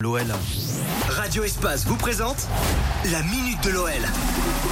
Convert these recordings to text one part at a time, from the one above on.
L'OL. Radio Espace vous présente la Minute de l'OL.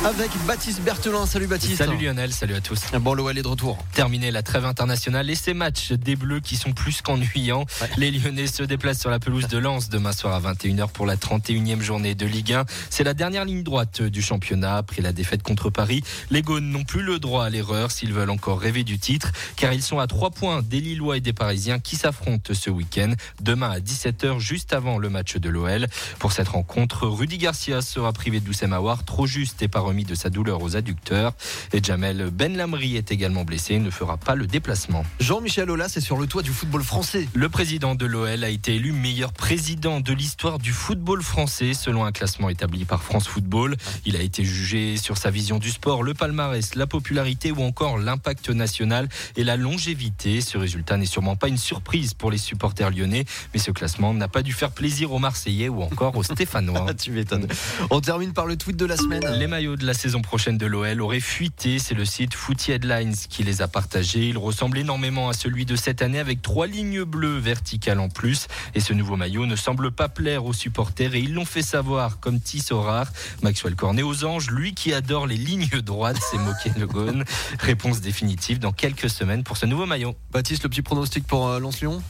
Avec Baptiste Berthelin. Salut Baptiste. Salut Lionel, salut à tous. Bon, l'OL est de retour. Terminé la trêve internationale et ces matchs des Bleus qui sont plus qu'ennuyants. Les Lyonnais se déplacent sur la pelouse de Lens demain soir à 21h pour la 31e journée de Ligue 1. C'est la dernière ligne droite du championnat. Après la défaite contre Paris, les Gaunes n'ont plus le droit à l'erreur s'ils veulent encore rêver du titre, car ils sont à 3 points des Lillois et des Parisiens qui s'affrontent ce week-end. Demain à 17h, juste avant le match de l'OL. Pour cette rencontre, Rudy Garcia sera privé de Doucem Aouar, trop juste et pas remis de sa douleur aux adducteurs. Et Jamel Ben Lamri est également blessé, il ne fera pas le déplacement. Jean-Michel Aulas est sur le toit du football français. Le président de l'OL a été élu meilleur président de l'histoire du football français selon un classement établi par France Football. Il a été jugé sur sa vision du sport, le palmarès, la popularité ou encore l'impact national et la longévité. Ce résultat n'est sûrement pas une surprise pour les supporters lyonnais, mais ce classement n'a pas dû faire plaisir aux Marseillais ou encore aux Stéphanois. tu m'étonnes. On termine par le tweet de la semaine. Les maillots de la saison prochaine de l'OL auraient fuité. C'est le site Footy Headlines qui les a partagés. Il ressemble énormément à celui de cette année avec trois lignes bleues verticales en plus. Et ce nouveau maillot ne semble pas plaire aux supporters et ils l'ont fait savoir comme Tissot rare. Maxwell Cornet aux anges, lui qui adore les lignes droites, s'est moqué le Gaune. Réponse définitive dans quelques semaines pour ce nouveau maillot. Baptiste, le petit pronostic pour euh, Lens-Lyon?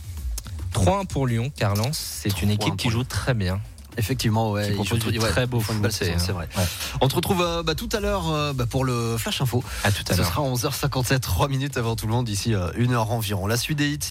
3-1 pour Lyon, car Lens, c'est une équipe qui joue très bien. Effectivement, ouais. Du ouais, très beau ils font une belle foot, saison, c'est- c'est vrai. ouais. On te retrouve euh, bah, tout à l'heure euh, bah, pour le Flash Info. À tout à Ce l'heure. sera 11h57, 3 minutes avant tout le monde, d'ici euh, une heure environ. La suite des hits.